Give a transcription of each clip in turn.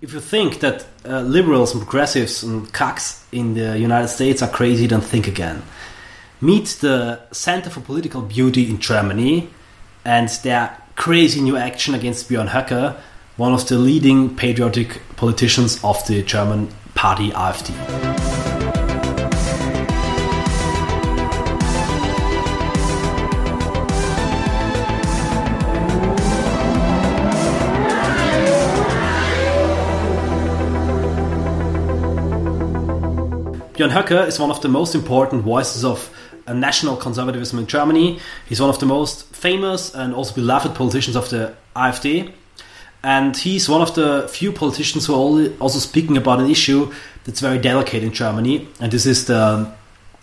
if you think that uh, liberals and progressives and cucks in the United States are crazy, then think again. Meet the Center for Political Beauty in Germany and their crazy new action against Björn Höcke, one of the leading patriotic politicians of the German party AfD. Björn Höcke is one of the most important voices of national conservatism in Germany. He's one of the most famous and also beloved politicians of the AfD. And he's one of the few politicians who are also speaking about an issue that's very delicate in Germany. And this is the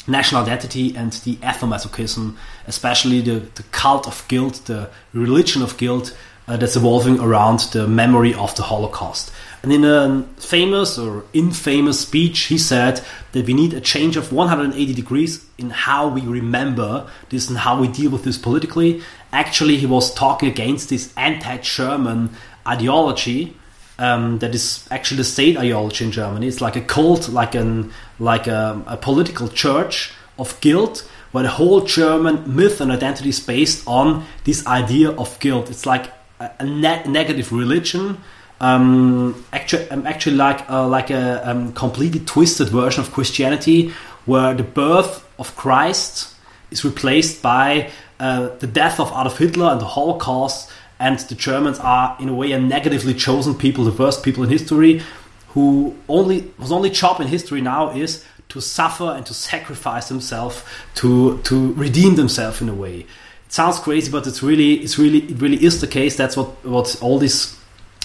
national identity and the ethnomasochism, especially the, the cult of guilt, the religion of guilt uh, that's evolving around the memory of the Holocaust. And in a famous or infamous speech, he said that we need a change of 180 degrees in how we remember this and how we deal with this politically. Actually, he was talking against this anti German ideology. Um, that is actually the state ideology in Germany. It's like a cult, like an like a, a political church of guilt, where the whole German myth and identity is based on this idea of guilt. It's like a, a ne- negative religion um, actually, um, actually like uh, like a um, completely twisted version of Christianity, where the birth of Christ is replaced by uh, the death of Adolf Hitler and the Holocaust, and the Germans are in a way a negatively chosen people, the worst people in history, who only whose only job in history now is to suffer and to sacrifice themselves to to redeem themselves in a way. It sounds crazy, but it's really it's really it really is the case. That's what what all these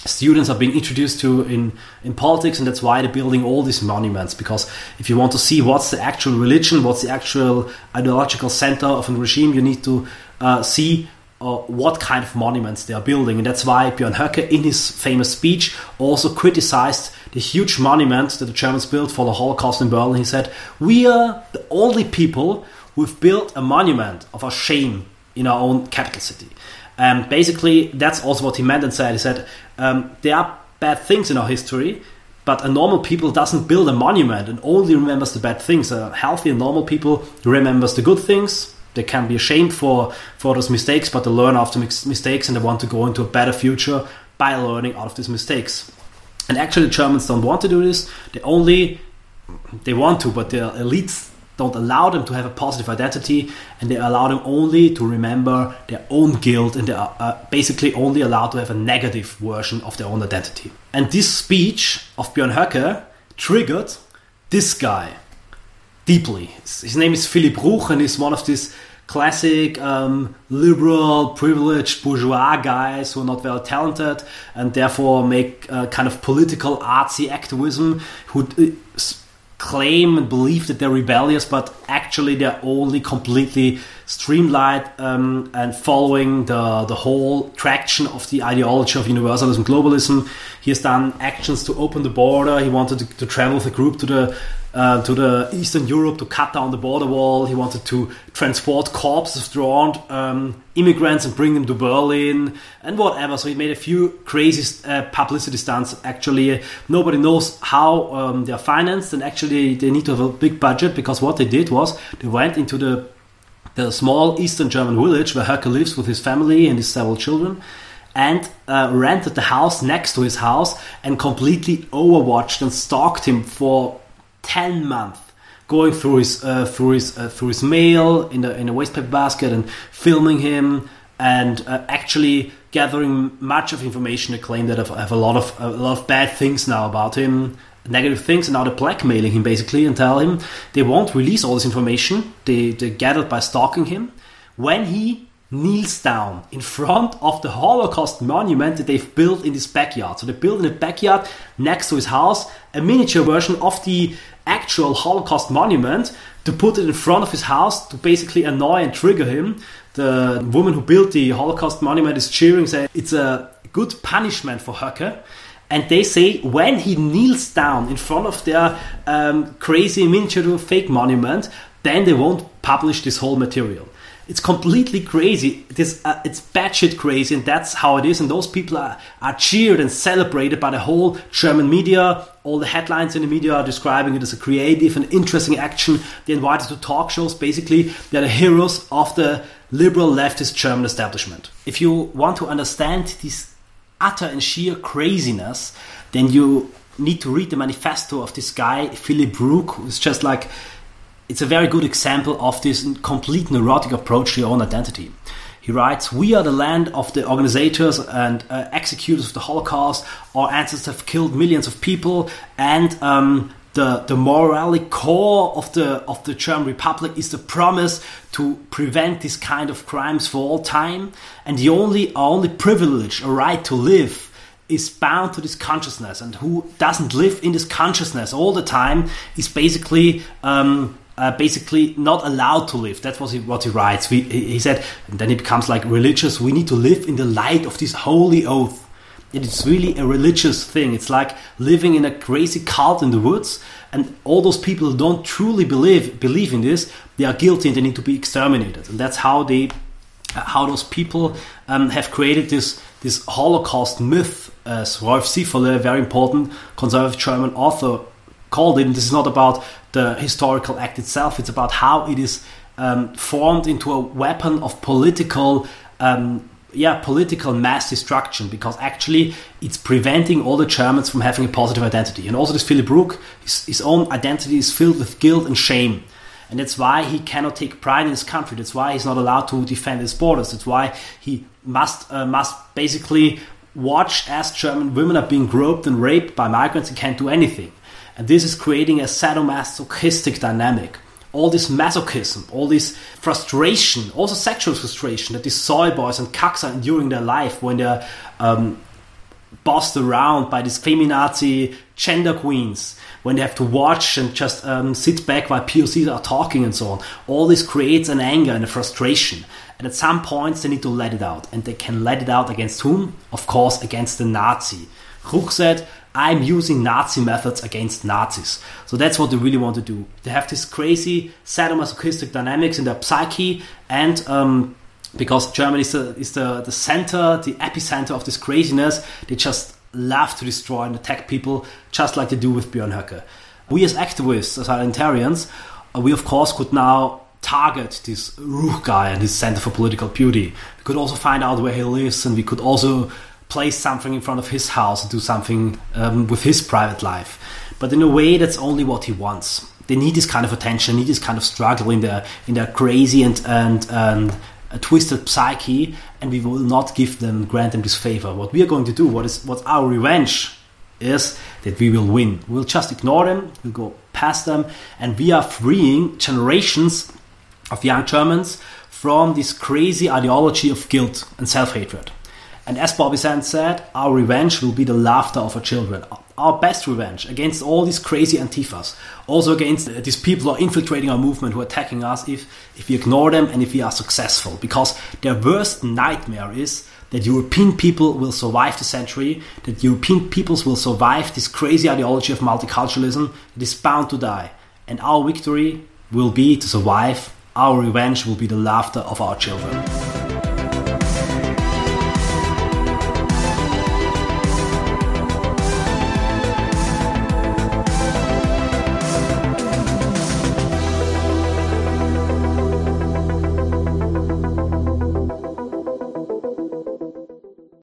students are being introduced to in, in politics and that's why they're building all these monuments because if you want to see what's the actual religion what's the actual ideological center of a regime you need to uh, see uh, what kind of monuments they are building. And that's why Björn Höcke in his famous speech also criticized the huge monument that the Germans built for the Holocaust in Berlin. He said we are the only people who've built a monument of our shame in our own capital city um, basically, that's also what he meant and said. He said um, there are bad things in our history, but a normal people doesn't build a monument and only remembers the bad things. A healthy and normal people remembers the good things. They can be ashamed for for those mistakes, but they learn after mistakes and they want to go into a better future by learning out of these mistakes. And actually, Germans don't want to do this. They only they want to, but the elites don't allow them to have a positive identity and they allow them only to remember their own guilt and they are uh, basically only allowed to have a negative version of their own identity. And this speech of Björn Höcke triggered this guy deeply. His name is Philipp Ruch and he's one of these classic um, liberal, privileged bourgeois guys who are not very talented and therefore make uh, kind of political artsy activism who uh, claim and believe that they're rebellious, but actually they're only completely streamlined um, and following the, the whole traction of the ideology of universalism, globalism. He has done actions to open the border. He wanted to, to travel with a group to the uh, to the Eastern Europe to cut down the border wall. He wanted to transport corpses of drowned um, immigrants and bring them to Berlin and whatever. So he made a few crazy uh, publicity stunts. Actually, nobody knows how um, they are financed, and actually they need to have a big budget because what they did was they went into the the small Eastern German village where Höcke lives with his family and his several children and uh, rented the house next to his house and completely overwatched and stalked him for 10 months going through his uh, through his uh, through his mail in the in a wastepaper basket and filming him and uh, actually gathering much of information to claim that I have a lot of a lot of bad things now about him negative things and now they're blackmailing him basically and tell him they won't release all this information they, they gathered by stalking him. When he kneels down in front of the Holocaust monument that they've built in his backyard. So they built in the backyard next to his house a miniature version of the actual Holocaust monument to put it in front of his house to basically annoy and trigger him. The woman who built the Holocaust monument is cheering, saying it's a good punishment for Höcke. And they say when he kneels down in front of their um, crazy miniature fake monument, then they won't publish this whole material. It's completely crazy. It is uh, it's batshit crazy, and that's how it is. And those people are, are cheered and celebrated by the whole German media. All the headlines in the media are describing it as a creative and interesting action. They're invited to talk shows. Basically, they're the heroes of the liberal leftist German establishment. If you want to understand this utter and sheer craziness, then you need to read the manifesto of this guy Philipp Ruch, who's just like it's a very good example of this complete neurotic approach to your own identity. He writes, We are the land of the organizers and uh, executors of the Holocaust. Our ancestors have killed millions of people, and um, the, the core of the, of the German Republic is the promise to prevent this kind of crimes for all time. And the only, only privilege, a right to live, is bound to this consciousness. And who doesn't live in this consciousness all the time is basically um, uh, basically not allowed to live. That's what he, what he writes. We, he said, and then it becomes like religious. We need to live in the light of this holy oath. It's really a religious thing. It's like living in a crazy cult in the woods, and all those people who don't truly believe believe in this, they are guilty and they need to be exterminated. And that's how they, uh, how those people um, have created this this Holocaust myth. As Rolf Sieferle, a very important conservative German author, called it. And this is not about the historical act itself, it's about how it is um, formed into a weapon of political. Um, yeah, political mass destruction because actually it's preventing all the Germans from having a positive identity. And also, this Philipp Ruch, his, his own identity is filled with guilt and shame. And that's why he cannot take pride in his country. That's why he's not allowed to defend his borders. That's why he must uh, must basically watch as German women are being groped and raped by migrants and can't do anything. And this is creating a sadomasochistic dynamic. All this masochism, all this frustration, also sexual frustration that these soy boys and cucks are enduring their life when they're um, bossed around by these feminazi gender queens, when they have to watch and just um, sit back while POCs are talking and so on. All this creates an anger and a frustration. And at some points, they need to let it out. And they can let it out against whom? Of course, against the Nazi. Ruch said, I'm using Nazi methods against Nazis. So that's what they really want to do. They have this crazy sadomasochistic dynamics in their psyche, and um, because Germany is, the, is the, the center, the epicenter of this craziness, they just love to destroy and attack people, just like they do with Björn Höcke. We as activists, as Identitarians, uh, we of course could now target this Ruch guy and his Center for Political Beauty. We could also find out where he lives, and we could also place something in front of his house and do something um, with his private life. But in a way, that's only what he wants. They need this kind of attention, need this kind of struggle in their in their crazy and and, and a twisted psyche, and we will not give them grant them this favor. What we are going to do, what is what our revenge is, that we will win. We'll just ignore them, we'll go past them, and we are freeing generations of young Germans from this crazy ideology of guilt and self hatred. And as Bobby Sands said, our revenge will be the laughter of our children. Our best revenge against all these crazy antifas, also against uh, these people who are infiltrating our movement, who are attacking us if, if we ignore them and if we are successful. Because their worst nightmare is that European people will survive the century, that European peoples will survive this crazy ideology of multiculturalism that is bound to die. And our victory will be to survive, our revenge will be the laughter of our children.